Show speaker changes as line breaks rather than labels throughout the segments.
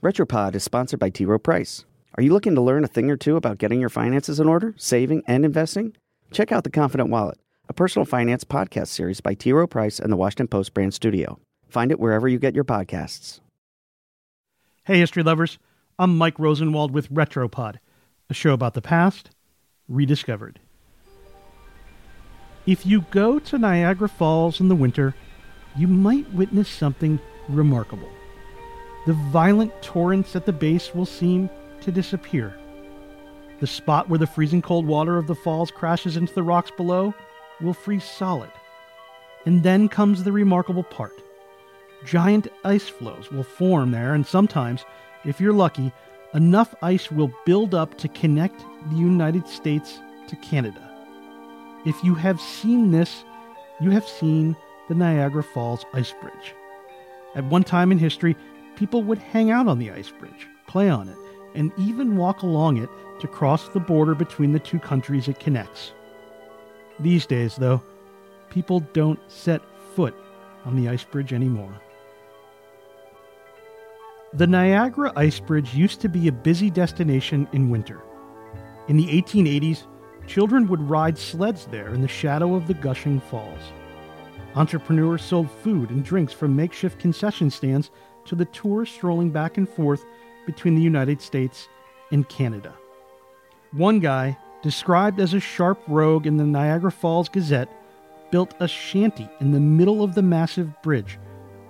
Retropod is sponsored by T. Rowe Price. Are you looking to learn a thing or two about getting your finances in order, saving, and investing? Check out The Confident Wallet, a personal finance podcast series by T. Rowe Price and the Washington Post brand studio. Find it wherever you get your podcasts.
Hey, history lovers. I'm Mike Rosenwald with Retropod, a show about the past rediscovered. If you go to Niagara Falls in the winter, you might witness something remarkable. The violent torrents at the base will seem to disappear. The spot where the freezing cold water of the falls crashes into the rocks below will freeze solid. And then comes the remarkable part. Giant ice floes will form there, and sometimes, if you're lucky, enough ice will build up to connect the United States to Canada. If you have seen this, you have seen the Niagara Falls Ice Bridge. At one time in history, people would hang out on the ice bridge, play on it, and even walk along it to cross the border between the two countries it connects. These days, though, people don't set foot on the ice bridge anymore. The Niagara Ice Bridge used to be a busy destination in winter. In the 1880s, children would ride sleds there in the shadow of the gushing falls. Entrepreneurs sold food and drinks from makeshift concession stands to the tourists strolling back and forth between the United States and Canada. One guy, described as a sharp rogue in the Niagara Falls Gazette, built a shanty in the middle of the massive bridge,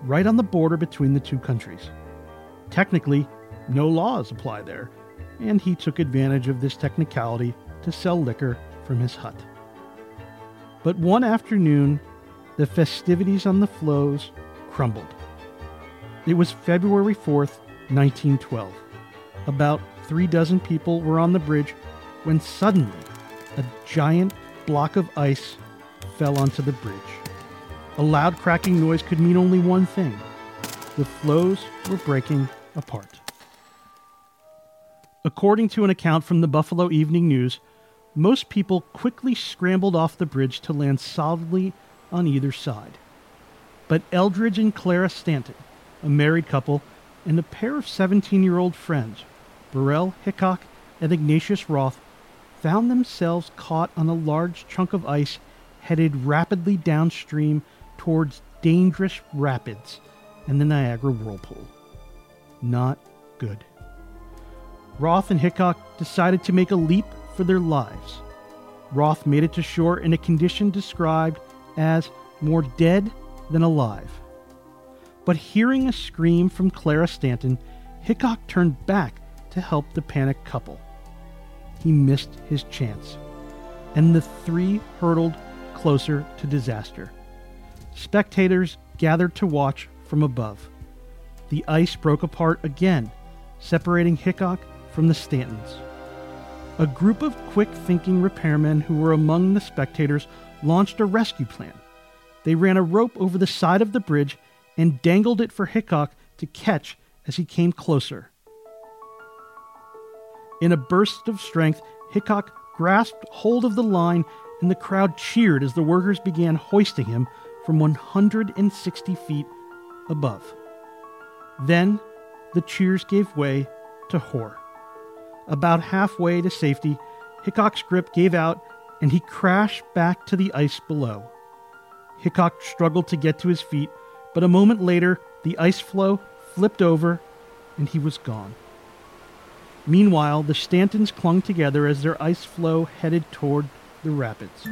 right on the border between the two countries. Technically, no laws apply there, and he took advantage of this technicality to sell liquor from his hut. But one afternoon, the festivities on the floes crumbled. It was February 4th, 1912. About three dozen people were on the bridge when suddenly a giant block of ice fell onto the bridge. A loud cracking noise could mean only one thing the floes were breaking apart. According to an account from the Buffalo Evening News, most people quickly scrambled off the bridge to land solidly on either side. But Eldridge and Clara Stanton, a married couple, and a pair of 17 year old friends, Burrell Hickok and Ignatius Roth, found themselves caught on a large chunk of ice headed rapidly downstream towards dangerous rapids and the Niagara Whirlpool. Not good. Roth and Hickok decided to make a leap for their lives. Roth made it to shore in a condition described as more dead than alive. But hearing a scream from Clara Stanton, Hickok turned back to help the panicked couple. He missed his chance, and the three hurtled closer to disaster. Spectators gathered to watch from above. The ice broke apart again, separating Hickok from the Stantons. A group of quick thinking repairmen who were among the spectators launched a rescue plan. They ran a rope over the side of the bridge and dangled it for Hickok to catch as he came closer. In a burst of strength, Hickok grasped hold of the line, and the crowd cheered as the workers began hoisting him from 160 feet above. Then the cheers gave way to horror. About halfway to safety, Hickok's grip gave out and he crashed back to the ice below. Hickok struggled to get to his feet, but a moment later, the ice floe flipped over and he was gone. Meanwhile, the Stantons clung together as their ice floe headed toward the rapids.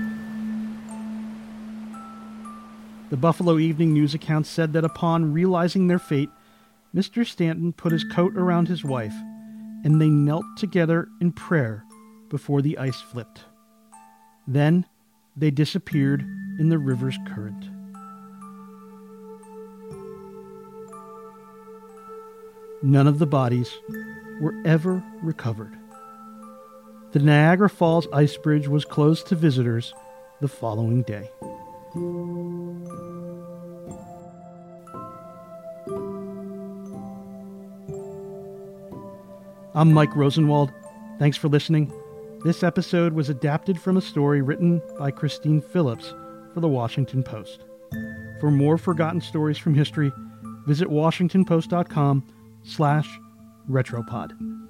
The Buffalo Evening News account said that upon realizing their fate, Mr. Stanton put his coat around his wife, and they knelt together in prayer before the ice flipped. Then they disappeared in the river's current. None of the bodies were ever recovered. The Niagara Falls Ice Bridge was closed to visitors the following day. I'm Mike Rosenwald. Thanks for listening. This episode was adapted from a story written by Kristine Phillips for the Washington Post. For more forgotten stories from history, visit washingtonpost.com slash Retropod.